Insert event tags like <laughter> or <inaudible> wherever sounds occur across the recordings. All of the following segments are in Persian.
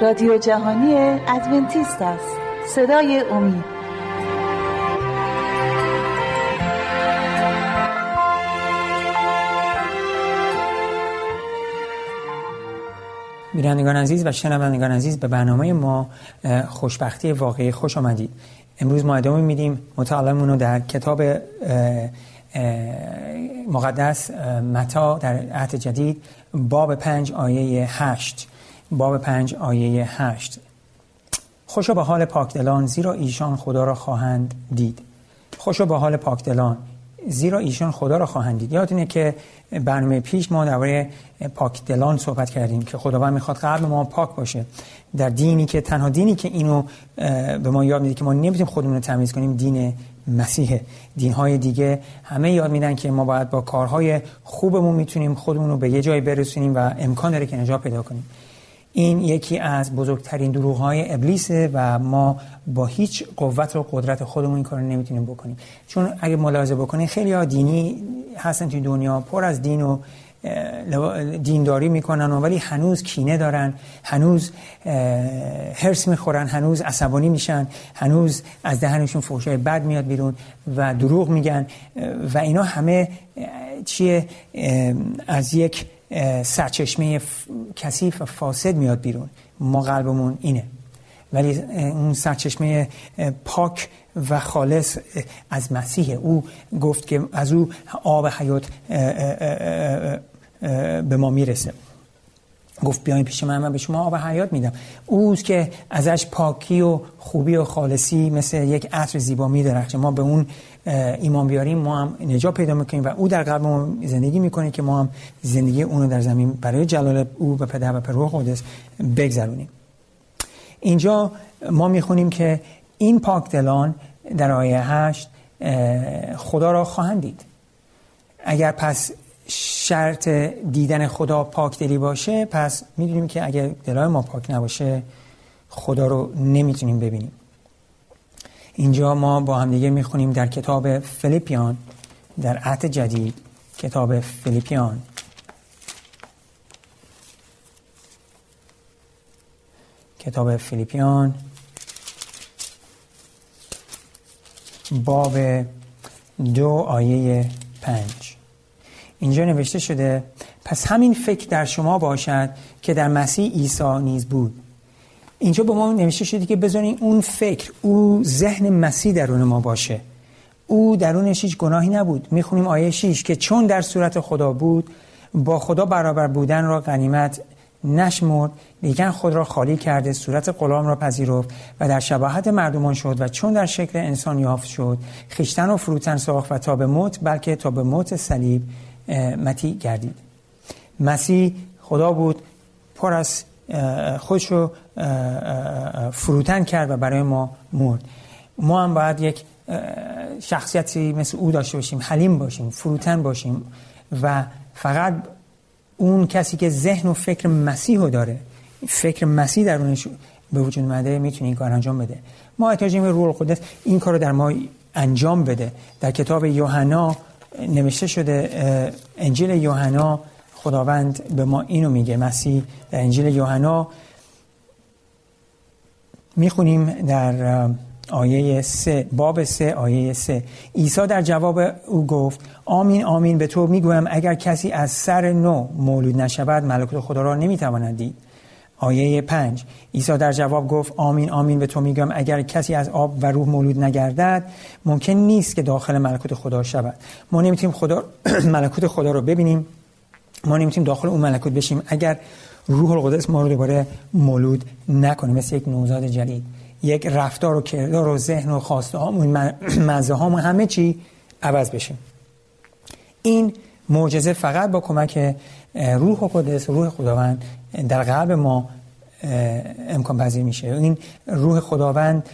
رادیو جهانی ادونتیست است. صدای امید. بینندگان عزیز و شنوندگان عزیز به برنامه ما خوشبختی واقعی خوش آمدید. امروز ما ادامه میدیم. مطالعمون رو در کتاب مقدس متا در عهد جدید باب پنج آیه هشت. باب پنج آیه هشت. خوشا به حال پاکدلان زیرا ایشان خدا را خواهند دید. خوشا به حال پاکدلان زیرا ایشان خدا را خواهند دید. یادتونه که برنامه پیش ما درباره پاکدلان صحبت کردیم که خداوند می‌خواد قلب ما پاک باشه. در دینی که تنها دینی که اینو به ما یاد میده که ما نمی‌تونیم خودمون رو تمیز کنیم دین مسیح. دین های دیگه همه یاد میدن که ما باید با کارهای خوبمون می‌تونیم خودمون رو به یه جایی برسونیم و امکان داره که نجات پیدا کنیم. این یکی از بزرگترین دروغ های ابلیسه و ما با هیچ قوت و قدرت خودمون این کار نمی‌تونیم بکنیم. چون اگه ملاحظه بکنیم خیلی دینی هستن توی دنیا پر از دین و دینداری می‌کنن و ولی هنوز کینه دارن هنوز هرس می‌خورن هنوز عصبانی میشن هنوز از دهنشون فوشای بد میاد بیرون و دروغ میگن. و اینا همه چیه از یک سرچشمه کثیف و فاسد میاد بیرون. ما قلبمون اینه. ولی اون سرچشمه پاک و خالص از مسیح او گفت که از او آب حیات به ما می‌رسه. گفت بیاین پیش من من به شما آب حیات میدم. اوست که ازش پاکی و خوبی و خالصی مثل یک عطر زیبا میدرخشه. ما به اون ایمان بیاریم ما هم نجات پیدا می‌کنیم و او در قلب ما زندگی می‌کنه که ما هم زندگی اونو در زمین برای جلال او و پدر و روح قدس بگذرونیم. اینجا ما می‌خونیم که این پاک دلان در آیه هشت خدا را خواهند دید. اگر پس شرط دیدن خدا پاک دلی باشه پس می‌دونیم که اگر دلای ما پاک نباشه خدا رو نمی‌تونیم ببینیم. اینجا ما با همدیگه می‌خونیم در کتاب فلیپیان در عهد جدید کتاب فلیپیان کتاب فلیپیان باب دو آیه پنج. اینجا نوشته شده پس همین فکر در شما باشد که در مسیح عیسی نیز بود. اینجا به ما نوشته شده که بذارین اون فکر او ذهن مسیح درون ما باشه. او درونش هیچ گناهی نبود. می‌خونیم آیه 6 که چون در صورت خدا بود با خدا برابر بودن را غنیمت نشمرد لیکن خود را خالی کرده صورت غلام را پذیرفت و در شباهت مردمان شد و چون در شکل انسان یافت شد خیشتن و فروتن ساخت و تا به موت بلکه تا به موت صلیب متی گردید. مسیح خدا بود پر از خودش رو فروتن کرد و برای ما مرد. ما هم باید یک شخصیتی مثل او داشته باشیم حلیم باشیم فروتن باشیم و فقط اون کسی که ذهن و فکر مسیح رو داره فکر مسیح در اونش به وجود مده می‌تونه این کار انجام بده. ما احتیاج به روح القدس این کار رو در ما انجام بده. در کتاب یوحنا نوشته شده انجیل یوحنا خداوند به ما اینو میگه مسیح در انجیل یوحنا می‌خونیم در آیه سه باب سه آیه سه. عیسی در جواب او گفت آمین آمین به تو می‌گویم اگر کسی از سر نو مولود نشود ملکوت خدا را نمی‌تواند دید. آیه پنج. عیسی در جواب گفت آمین آمین به تو میگم اگر کسی از آب و روح مولود نگردد ممکن نیست که داخل ملکوت خدا شود. ما نمی‌تونیم خدا <clears throat> ملکوت خدا رو ببینیم. ما نمی‌تونیم داخل اون ملکوت بشیم اگر روح القدس ما رو دوباره مولود نکنه. مثل یک نوزاد جدید. یک رفتار و کردار و ذهن و خواسته هامون <clears throat> مزه هامون همه چی عوض بشه این معجزه فقط با کمک روح قدس روح خداوند در قلب ما امکان پذیر میشه. این روح خداوند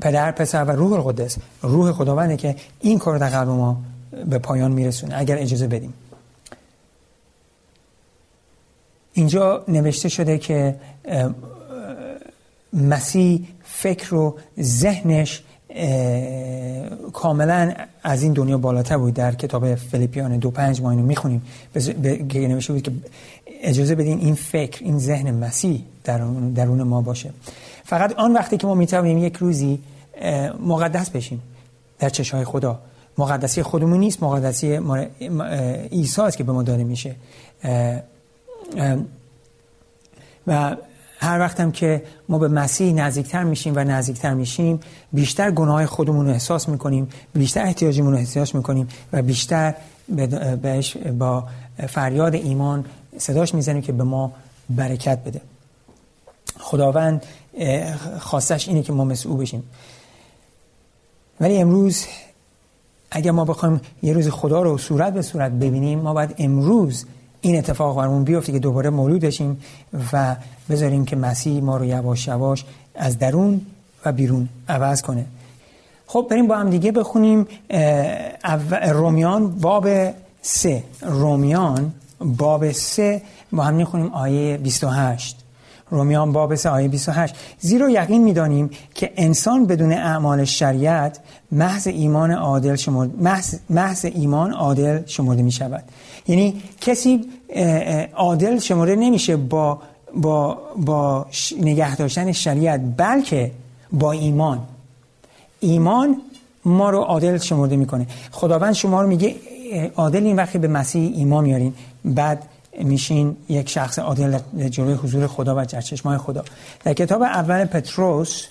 پدر پسر و روح القدس روح خداونده که این کار در قلب ما به پایان میرسونه. اگر اجازه بدیم. اینجا نوشته شده که مسیح فکر و ذهنش کاملا از این دنیا بالاتر بود. در کتاب فلیپیان دو پنج ما اینو می‌خونیم. که نوشته بود که اجازه بدین این فکر این ذهن مسیح درون, درون ما باشه. فقط آن وقتی که ما می‌توانیم یک روزی مقدس بشیم در چشای خدا. مقدسی خودمون نیست مقدسی عیسی است که به ما داده میشه. و هر وقتم که ما به مسیح نزدیکتر میشیم و نزدیکتر میشیم بیشتر گناه خودمون رو احساس می‌کنیم بیشتر احتیاجمون رو احساس می‌کنیم و بیشتر بهش با فریاد ایمان صداش می‌زنیم که به ما برکت بده. خداوند خواستش اینه که ما مثل بشیم. ولی امروز اگر ما بخوایم یه روز خدا رو صورت به صورت ببینیم ما باید امروز این اتفاق برمون بیفته که دوباره مولود بشیم و بذاریم که مسیح ما رو یواش یواش از درون و بیرون عوض کنه. خب بریم با هم دیگه بخونیم رومیان باب سه. رومیان باب سه با هم می‌خونیم آیه 28 رومیان باب سه آیه 28 زیرا یقین می‌دانیم که انسان بدون اعمال شریعت محض ایمان عادل شمرد محض, محض ایمان عادل شمرده می شود یعنی کسی عادل شمرده نمیشه با با با نگه داشتن شریعت بلکه با ایمان. ایمان ما رو عادل شمرده می‌کنه. خداوند شما رو میگه عادل این وقتی به مسیح ایمان میارین بعد میشین یک شخص عادل جلوی حضور خدا و چشمای خدا. در کتاب اول پتروس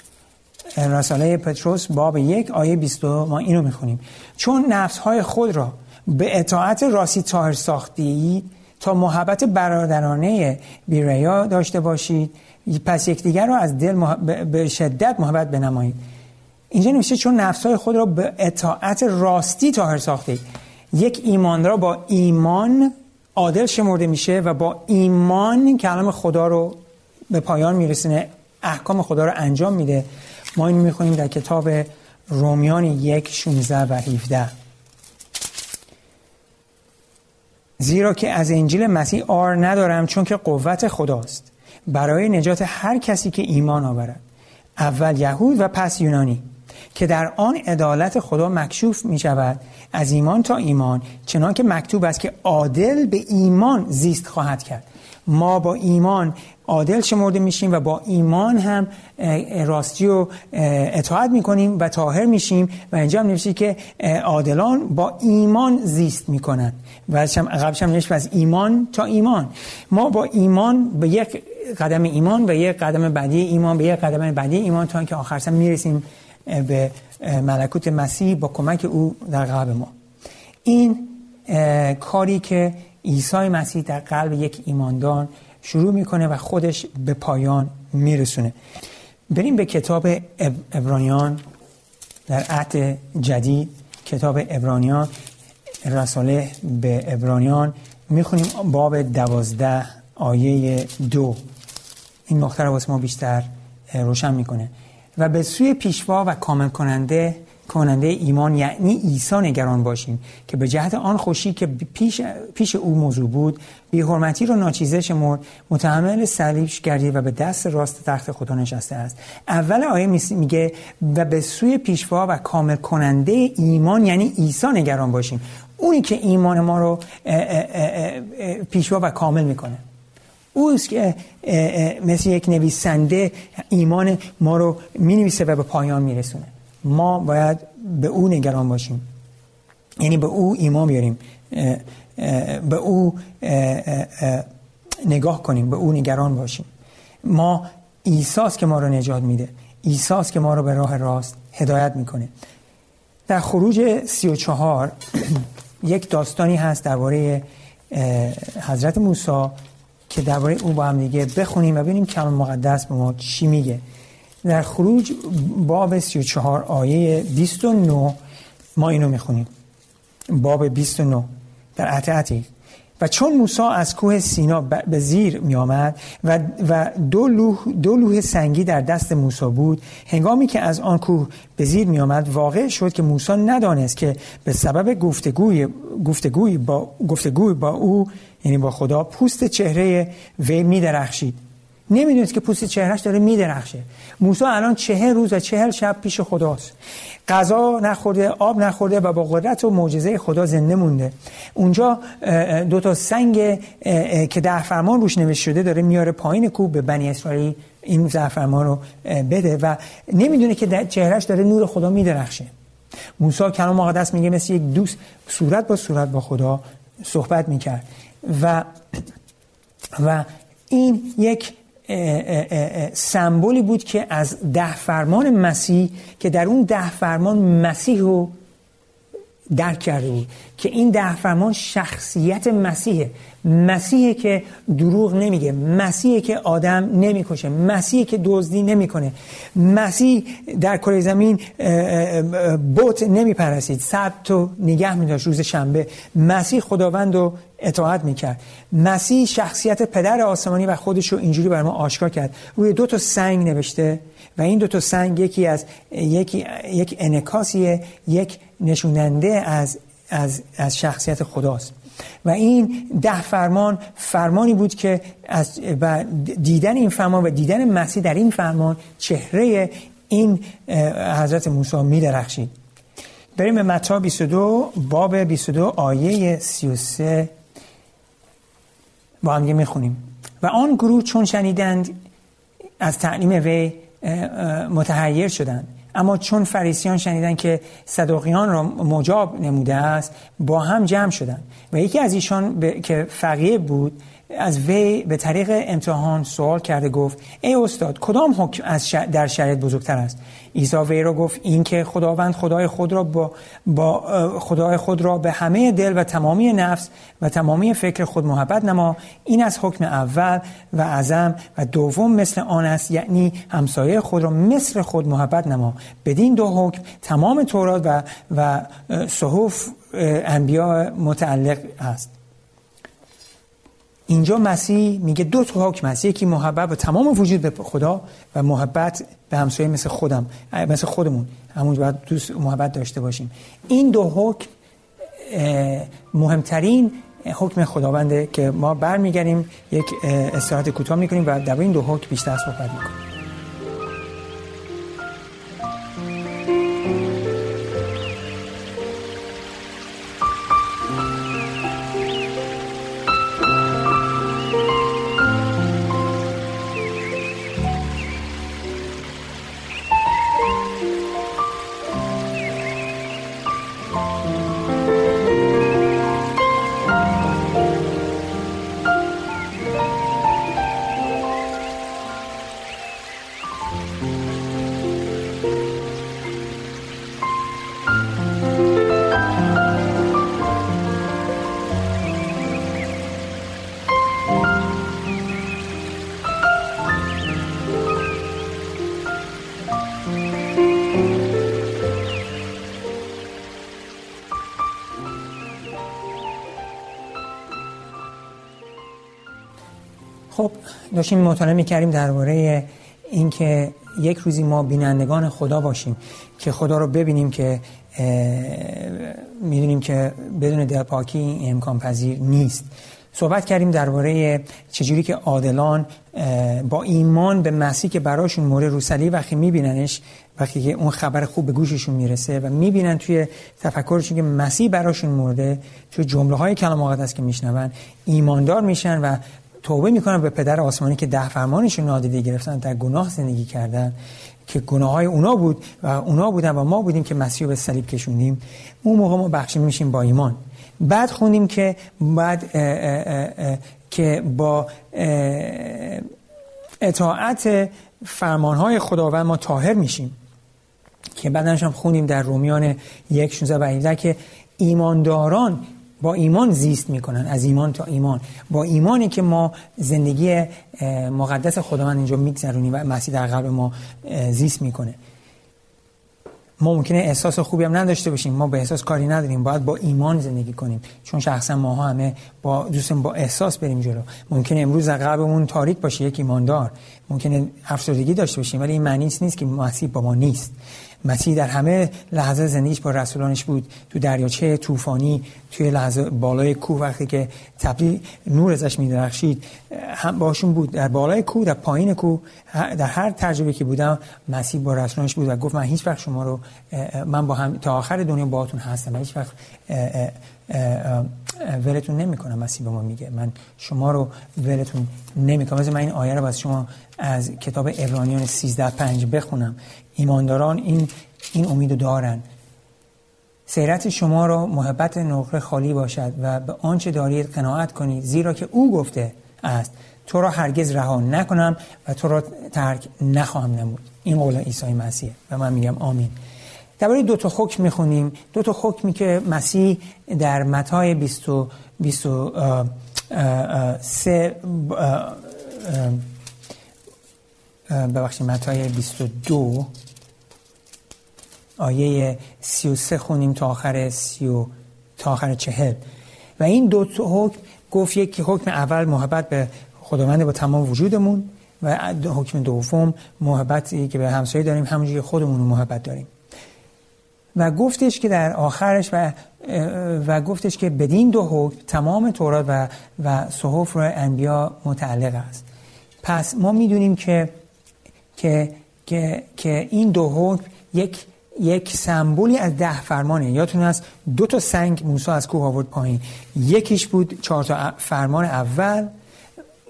رساله پتروس باب یک آیه 22 ما اینو می‌خونیم. چون نفس های خود را به اطاعت راستی تاهر ساختی تا محبت برادرانه بیریا داشته باشید پس یکدیگر را از دل به شدت محبت بنمایید. اینجا نمیشه چون نفسهای خود را به اطاعت راستی تاهر ساخته یک ایمان را با ایمان عادل شمرده میشه و با ایمان کلام خدا رو به پایان میرسونه احکام خدا رو انجام میده. ما این می‌خونیم در کتاب رومیان یک 16 و 17 زیرا که از انجیل مسیح آر ندارم چون که قوت خداست. برای نجات هر کسی که ایمان آورد. اول یهود و پس یونانی. که در آن عدالت خدا مکشوف می شود از ایمان تا ایمان چنان که مکتوب است که عادل به ایمان زیست خواهد کرد. ما با ایمان عادل شمرده میشیم و با ایمان هم راستی رو اطاعت می‌کنیم و طاهر میشیم و اینجا هم نوشته که عادلان با ایمان زیست می‌کنن و قبلش هم نوشته از ایمان تا ایمان. ما با ایمان به یک قدم ایمان و یک قدم بعدی ایمان به یک قدم بعدی ایمان تا اینکه آخر سر می‌رسیم. به ملکوت مسیح با کمک او در قلب ما. این کاری که عیسی مسیح در قلب یک ایماندار شروع می‌کنه و خودش به پایان میرسونه. بریم به کتاب ابرانیان در عهد جدید. کتاب ابرانیان رساله به ابرانیان. می‌خونیم باب دوازده آیه دو. این نقطه رو ما بیشتر روشن می‌کنه. و به سوی پیشوا و کامل کننده کننده ایمان یعنی عیسی نگران باشیم که به جهت آن خوشی که پیش, پیش او موضوع بود بی حرمتی رو ناچیزه شمرد متحمل صلیبش گردید و به دست راست تخت خدا نشسته است. اول آیه میگه و به سوی پیشوا و کامل کننده ایمان یعنی عیسی نگران باشیم. اونی که ایمان ما رو پیشوا و کامل می‌کنه. اوست که مثل یک نویسنده ایمان ما رو می نویسه و به پایان میرسونه. ما باید به او نگران باشیم. یعنی به او ایمان بیاریم. به او نگاه کنیم. به او نگران باشیم. ما ایساس که ما رو نجات میده ایساس که ما رو به راه راست هدایت می‌کنه. در خروج سی و چهار <clears throat> یک داستانی هست درباره حضرت موسی که درباره او با هم دیگه بخونیم و ببینیم کلام مقدس به ما چی میگه. در خروج باب 34 آیه 29 ما اینو می‌خونیم. باب 29 در عطعتی و چون موسی از کوه سینا به زیر می آمد و, و دو, لوح, دو لوح سنگی در دست موسی بود هنگامی که از آن کوه به زیر می آمد واقع شد که موسی ندانست که به سبب گفتگوی, گفتگوی, با, گفتگوی با او یعنی با خدا پوست چهره وی می درخشید نمی‌دونست که پوست چهرش داره میدرخشه. موسی الان چهل روز و چهل شب پیش خداست. غذا نخورده آب نخورده و با قدرت و معجزه خدا زنده مونده. اونجا دو تا سنگ که در فرمان روش نوشته شده داره میاره پایین کوب به بنی اسرائیل این زعفرمان رو بده و نمی‌دونه که چهرش داره نور خدا میدرخشه. موسی کلام مقدس میگه مثل یک دوست صورت با صورت با خدا صحبت می‌کرد. و و این یک سمبولی بود که از ده فرمان مسیح که در اون ده فرمان مسیح رو درک کرده بود که این ده فرمان شخصیت مسیحه. مسیحه که دروغ نمیگه مسیحه که آدم نمی‌کشه مسیحه که دزدی نمی‌کنه. مسیح در کره زمین بوت نمی‌پرسید سبت و نگه میداشت روز شنبه. مسیح خداوند رو اطاعت می‌کرد. مسیح شخصیت پدر آسمانی و خودش رو اینجوری بر ما آشکار کرد. روی دو تا سنگ نوشته و این دو تا سنگ یکی از یکی یک انکاسیه یک نشوننده از از, از شخصیت خداست. و این ده فرمان فرمانی بود که از و دیدن این فرمان و دیدن مسیح در این فرمان چهره این حضرت موسی می درخشید بریم به متا 22 باب 22 آیه 33 با هم می‌خونیم. و آن گروه چون شنیدند از تعلیم وی متحیر شدند. اما چون فریسیان شنیدن که صدوقیان را مجاب نموده است با هم جمع شدند و یکی از ایشان که فقیه بود از وی به طریق امتحان سوال کرده گفت ای استاد کدام حکم از در شریعت بزرگتر است؟ عیسی وی را گفت این که خداوند خدای خود را با, با خدای خود را به همه دل و تمامی نفس و تمامی فکر خود محبت نما. این از حکم اول و اعظم و دوم مثل آن است یعنی همسایه خود را مثل خود محبت نما. بدین دو حکم تمام تورات و و صحف انبیا متعلق است. اینجا مسیح میگه دو تا حکم هست. یکی محبت و تمام وجود به خدا و محبت به همسایه مثل خودم مثل خودمون. همون باید دوست محبت داشته باشیم. این دو حکم مهمترین حکم خداونده که ما برمیگردیم یک استراحت کوتاه می‌کنیم و در این دو حکم بیشتر صحبت می‌کنیم. داشتیم مطالعه می‌کردیم درباره اینکه یک روزی ما بینندگان خدا باشیم که خدا رو ببینیم که می‌دونیم که بدون دلپاکی امکان پذیر نیست. صحبت کردیم درباره چجوری که عادلان با ایمان به مسیح که براشون موره روسلی وقتی میبیننش وقتی که اون خبر خوب به گوششون می‌رسه و می‌بینن توی تفکرشون که مسیح براشون مرده توی جمله های کلام مقدس که میشنون ایماندار میشن و توبه می‌کنن به پدر آسمانی که ده فرمانش نادیده گرفتن در گناه زندگی کردن که گناه های اونا بود و اونا بودن و ما بودیم که مسیح به صلیب کشوندیم. اون موقع ما بخشی میشیم با ایمان. بعد خوندیم که بعد که با اطاعت فرمانهای خداوند ما طاهر میشیم. که بعدش هم خونیم در رومیان یک 16 و که ایمانداران با ایمان زیست می‌کنن از ایمان تا ایمان. با ایمانی که ما زندگی مقدس خداوند اینجا میگذرونیم و مسیح در قلب ما زیست می‌کنه. ما ممکنه احساس خوبی هم نداشته باشیم ما به احساس کاری نداریم باید با ایمان زندگی کنیم. چون شخصا ما همه با دوستم با احساس بریم جلو. ممکنه امروز قلبمون تاریک باشه یک ایماندار. ممکنه افسردگی داشته باشیم ولی این معنی نیست که مسیح با ما نیست. مسیح در همه لحظه زندگیش با رسولانش بود. تو دریاچه طوفانی توی لحظه بالای کوه وقتی که تبدیل نور ازش میدرخشید هم باشون بود. در بالای کوه در پایین کوه در هر تجربه که بودم مسیح با رسولانش بود و گفت من هیچ وقت شما رو من با هم تا آخر دنیا باهاتون هستم هیچ وقت ولتون نمی‌کنم مسیح به ما میگه. من شما رو ولتون نمی‌کنم. مثل من این آیه رو از شما از کتاب ابرانیان 13 5 بخونم. ایمانداران این این امید دارن. سیرت شما را محبت نقره خالی باشد و به آنچه دارید قناعت کنید زیرا که او گفته است تو را هرگز رها نکنم و تو را ترک نخواهم نمود. این قول عیسی مسیح. و من میگم آمین. درباره دو تا حکم می‌خونیم. دو تا حکمی که مسیح در متای 20 23 ببخشید متای 22 آیه 33 خونیم تا آخر 30 تا آخر 40 و این دو تا حکم گفت یک حکم اول محبت به خداوند با تمام وجودمون و حکم دوم محبتی که به همسایه داریم همونجوری خودمون رو محبت داریم. و گفتش که در آخرش و و گفتش که بدین دو حکم تمام تورات و و صحف رو انبیا متعلق است. پس ما می‌دونیم که که که که این دو حکم یک یک سمبولی از ده فرمانه. یادتون هست دو تا سنگ موسی از کوه آورد پایین. یکیش بود چهار تا فرمان اول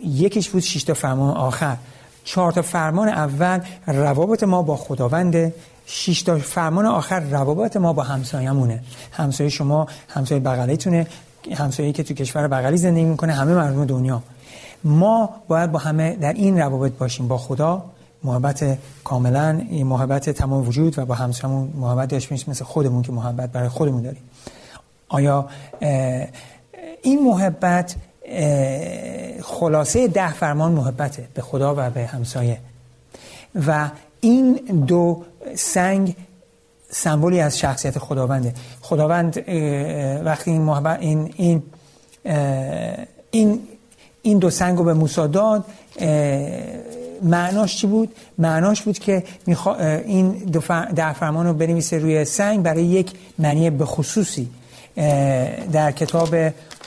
یکیش بود شش تا فرمان آخر. چهار تا فرمان اول روابط ما با خداونده. شش تا فرمان آخر روابط ما با همسایه‌مونه همسایه شما همسایه بغلیتونه همسایه‌ای که تو کشور بغلی زندگی می‌کنه همه مردم دنیا. ما باید با همه در این روابط باشیم. با خدا محبت کاملا محبت تمام وجود و با همسایه‌مون محبت داشته مثل خودمون که محبت برای خودمون داریم. آیا این محبت خلاصه ده فرمان محبته به خدا و به همسایه. و این دو سنگ سمبولی از شخصیت خداونده خداوند وقتی این محبت این این این این دو سنگ رو به موسی داد معناش چی بود؟ معناش بود که این دو در فرمان رو بنویسه روی سنگ برای یک معنی به خصوصی در کتاب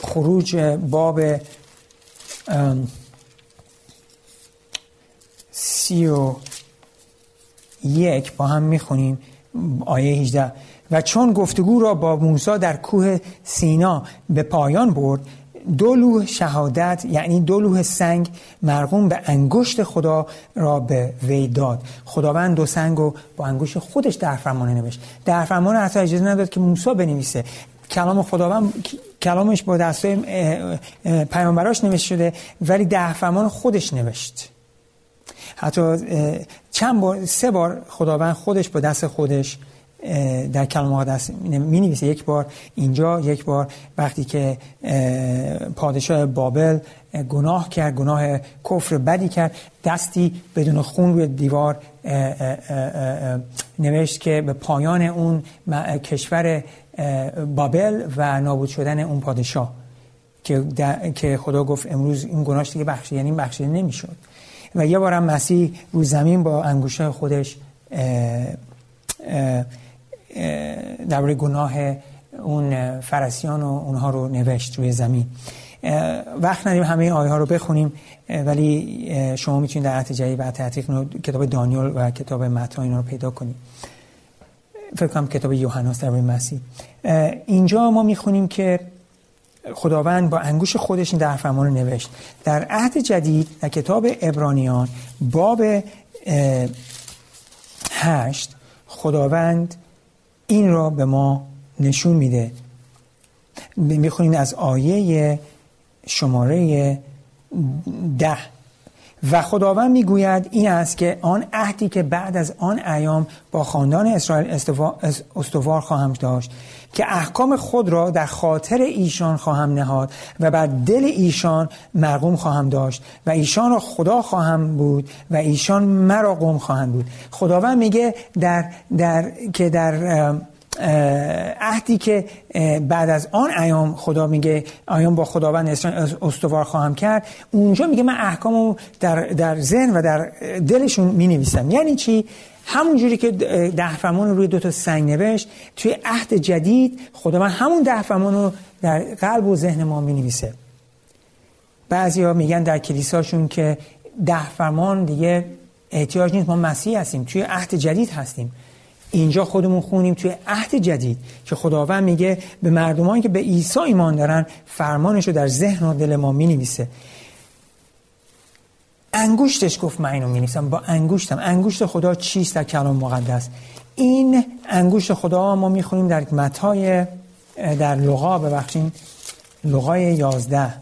خروج باب سی و یک با هم می‌خونیم آیه 18 و چون گفتگو را با موسی در کوه سینا به پایان برد دو لوح شهادت یعنی دو لوح سنگ مرغوم به انگشت خدا را به وی داد. خداوند دو سنگ رو با انگشت خودش در فرمانه نوشت. در فرمان حتی اجازه نداد که موسی بنویسه. کلام خداوند کلامش با دستای پیامبراش نوشته شده ولی در فرمان خودش نوشت. حتی چند بار سه بار خداوند خودش با دست خودش در کلام دست می نویسه یک بار اینجا یک بار وقتی که پادشاه بابل گناه کرد گناه کفر بدی کرد دستی بدون خون روی دیوار نوشت که به پایان اون کشور بابل و نابود شدن اون پادشاه که, که خدا گفت امروز این گناهش دیگه بخشی یعنی بخشیده نمی‌شد. و یه بارم مسیح رو زمین با انگوشه خودش درباره گناه اون فرسیان و اونها رو نوشت روی زمین. وقت ندیم همه آیه ها رو بخونیم ولی شما می‌تونید در عهد و تحقیق کتاب دانیال و کتاب متی اینا رو پیدا کنید. فکر کنم کتاب یوحناس در مسیح. اینجا ما می‌خونیم که خداوند با انگوش خودش این در فرمان رو نوشت. در عهد جدید در کتاب ابرانیان باب هشت خداوند این را به ما نشون میده. می‌خونیم از آیه شماره ده. و خداوند می‌گوید این است که آن عهدی که بعد از آن ایام با خاندان اسرائیل استوار خواهم داشت که احکام خود را در خاطر ایشان خواهم نهاد و بر دل ایشان مرغوم خواهم داشت و ایشان را خدا خواهم بود و ایشان مرا قوم خواهند بود. خداوند میگه در, در که در عهدی که بعد از آن ایام خدا میگه ایام با خداوند استوار خواهم کرد. اونجا میگه من احکامو در, در ذهن و در دلشون می نویسم یعنی چی؟ همون جوری که ده فرمان رو روی دو تا سنگ نوشت توی عهد جدید خدا من همون ده فرمان رو در قلب و ذهن ما می نویسه بعضی ها میگن در کلیساشون که ده فرمان دیگه احتیاج نیست ما مسیح هستیم توی عهد جدید هستیم. اینجا خودمون خونیم توی عهد جدید که خداوند میگه به مردمانی که به عیسی ایمان دارن فرمانش رو در ذهن و دل ما می نویسه انگوشتش گفت من اینو می نویسم با انگوشتم انگوشت خدا چیست در کلام مقدس؟ این انگوشت خدا ما می‌خونیم در متای در لغا ببخشیم لغای یازده.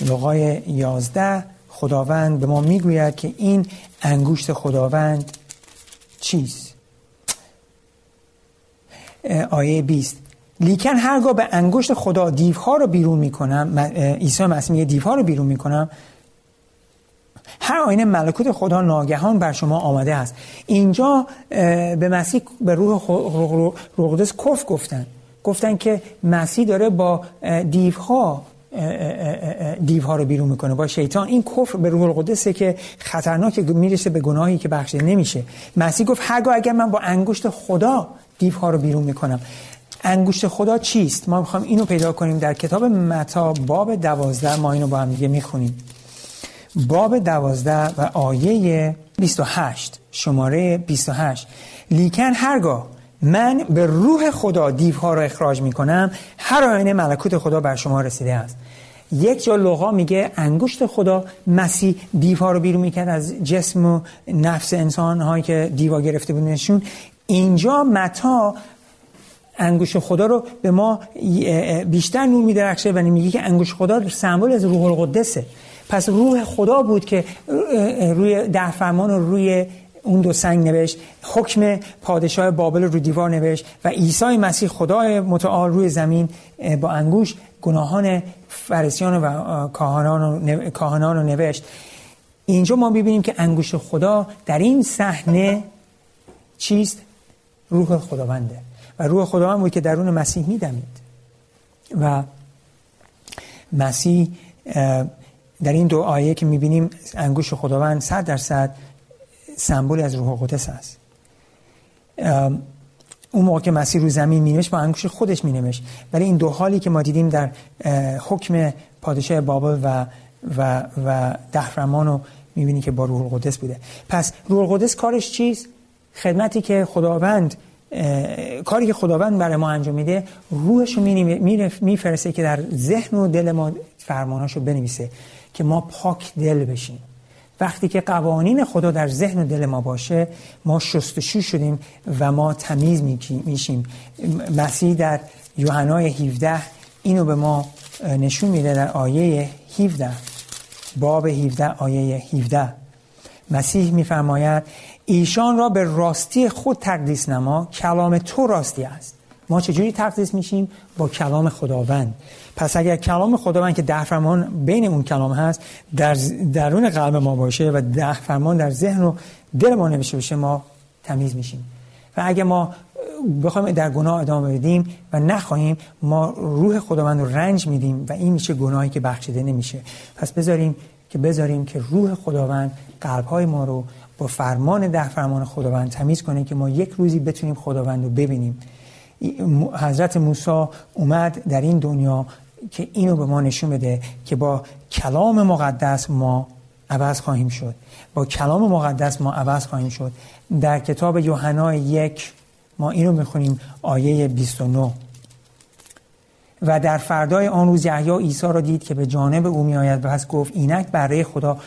لغای یازده خداوند به ما می‌گوید که این انگوشت خداوند چیست؟ آیه 20 لیکن هرگاه به انگشت خدا دیوها رو بیرون می‌کنم عیسی مسیح میگه دیوها رو بیرون می‌کنم هر آینه ملکوت خدا ناگهان بر شما آمده است. اینجا به مسیح به روح روح کف گفتن. گفتن که مسیح داره با دیوها دیوها رو بیرون می‌کنه با شیطان. این کفر به روح القدسه که خطرناک می‌رسه به گناهی که بخشیده نمیشه. مسیح گفت هرگاه اگر من با انگشت خدا دیوها رو بیرون می‌کنم. انگشت خدا چیست؟ ما می‌خوایم اینو پیدا کنیم در کتاب متا باب دوازده. ما اینو با هم دیگه می‌خونیم. باب دوازده و آیه 28 شماره 28 لیکن هرگاه من به روح خدا دیوها را اخراج می‌کنم هر آینه ملکوت خدا بر شما رسیده است. یک جا لغا میگه انگشت خدا مسیح دیوها رو بیرون می‌کرد از جسم و نفس انسان هایی که دیوا گرفته بودنشون اینجا متا انگوش خدا رو به ما بیشتر نور میدرخشه و میگه که انگوش خدا سمبل از روح القدسه. پس روح خدا بود که روی ده فرمان رو روی اون دو سنگ نوشت حکم پادشاه بابل رو دیوار نوشت و عیسی مسیح خدای متعال روی زمین با انگوش گناهان فرسیان و کاهنان رو نوشت. اینجا ما ببینیم که انگوش خدا در این صحنه چیست؟ روح خداونده. و روح خداوند بود که درون مسیح میدمید. و مسیح در این دو آیه که می‌بینیم انگوش خداوند صد درصد سمبول از روح قدس است اون موقع که مسیح رو زمین مینوشت با انگوش خودش مینوشت. ولی این دو حالی که ما دیدیم در حکم پادشاه بابل و و و دهرمان رو می‌بینی که با روح القدس بوده. پس روح القدس کارش چیست خدمتی که خداوند کاری که خداوند برای ما انجام میده روحش رو میفرسته که در ذهن و دل ما فرماناشو بنویسه که ما پاک دل بشیم. وقتی که قوانین خدا در ذهن و دل ما باشه ما شستشو شدیم و ما تمیز میشیم. مسیح در یوحنای 17 اینو به ما نشون میده در آیه 17 باب 17 آیه 17 مسیح میفرماید ایشان را به راستی خود تقدیس نما کلام تو راستی است. ما چجوری تقدیس میشیم؟ با کلام خداوند. پس اگر کلام خداوند که ده فرمان بین اون کلام هست در درون قلب ما باشه و ده فرمان در ذهن و دل ما نوشته بشه ما تمیز میشیم. و اگر ما بخوایم در گناه ادامه بدیم و نخواهیم ما روح خداوند رو رنج میدیم و این میشه گناهی که بخشیده نمیشه. پس بذاریم که بذاریم که روح خداوند قلبهای ما رو با فرمان ده فرمان خداوند تمیز کنه که ما یک روزی بتونیم خداوند رو ببینیم. حضرت موسی اومد در این دنیا که اینو به ما نشون بده که با کلام مقدس ما عوض خواهیم شد. با کلام مقدس ما عوض خواهیم شد. در کتاب یوحنا یک ما اینو می‌خونیم آیه 29 و در فردای آن روز یحیی عیسی را دید که به جانب او میآید. و پس گفت اینک برای خدا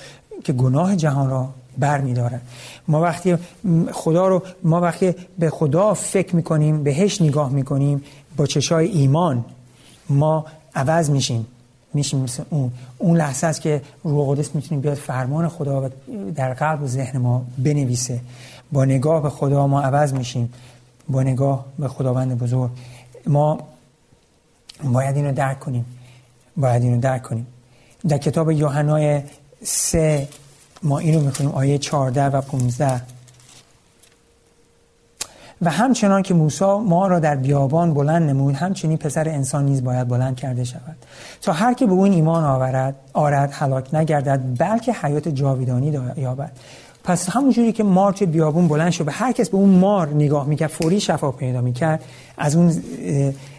که گناه جهان را بر میدارن ما وقتی خدا رو ما وقتی به خدا فکر می‌کنیم بهش نگاه می‌کنیم با چشای ایمان ما عوض میشیم. میشیم مثل اون. اون لحظه است که روح قدس می‌تونیم بیاد فرمان خدا در قلب و ذهن ما بنویسه. با نگاه به خدا ما عوض میشیم. با نگاه به خداوند بزرگ. ما باید اینو درک کنیم. باید اینو درک کنیم. در کتاب یوحنای سه ما اینو می‌خونیم آیه 14 و 15 و همچنان که موسی ما را در بیابان بلند نمود همچنین پسر انسان نیز باید بلند کرده شود. تا هر که به اون ایمان آورد آرد هلاک نگردد بلکه حیات جاویدانی یابد. پس همونجوری که مار توی بیابون بلند شد به هر کس به اون مار نگاه می‌کرد فوری شفا پیدا می‌کرد از اون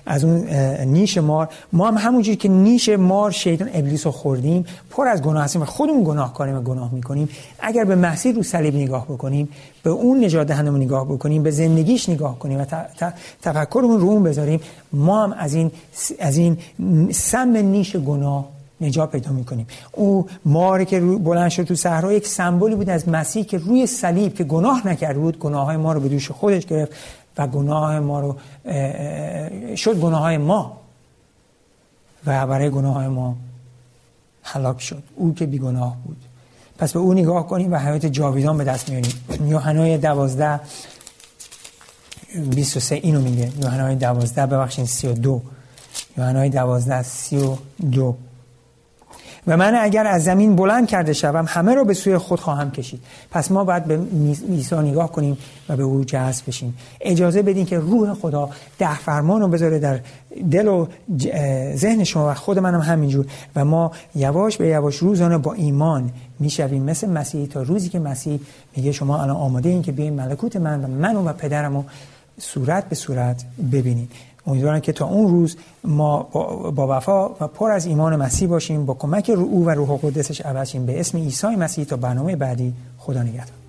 از اون نیش مار. ما هم همونجوری که نیش مار شیطان ابلیس رو خوردیم پر از گناه هستیم و خودمون گناه کاریم و گناه می‌کنیم. اگر به مسیح رو صلیب نگاه بکنیم به اون نجات دهندمون نگاه بکنیم به زندگیش نگاه کنیم و تفکرمون رو اون بذاریم ما هم از این از این سم نیش گناه نجات پیدا می‌کنیم. او ماری که بلند شد تو صحرا یک سمبولی بود از مسیح که روی صلیب که گناه نکرده بود گناه های ما رو به دوش خودش گرفت و گناه ما رو شد گناه های ما. و برای گناه های ما حلاک شد. او که بی گناه بود. پس به او نگاه کنیم و حیات جاویدان به دست میاریم یوحنای دوازده 23 اینو میگه. یوحنای دوازده ببخشین 32 یوحنای دوازده 32 و من اگر از زمین بلند کرده شوم همه را به سوی خود خواهم کشید. پس ما باید به عیسی نگاه کنیم و به او جذب بشیم. اجازه بدین که روح خدا ده فرمان رو بذاره در دل و ذهن شما و خود منم همینجور. و ما یواش به یواش روزانه با ایمان می‌شویم. مثل مسیح تا روزی که مسیح میگه شما الان آماده این که بیاین ملکوت من و من و پدرم رو صورت به صورت ببینید. امیدوارم که تا اون روز ما با وفا و پر از ایمان مسیح باشیم با کمک او و روح قدسش عوض به اسم عیسی مسیح تا برنامه بعدی خدا نگهدار.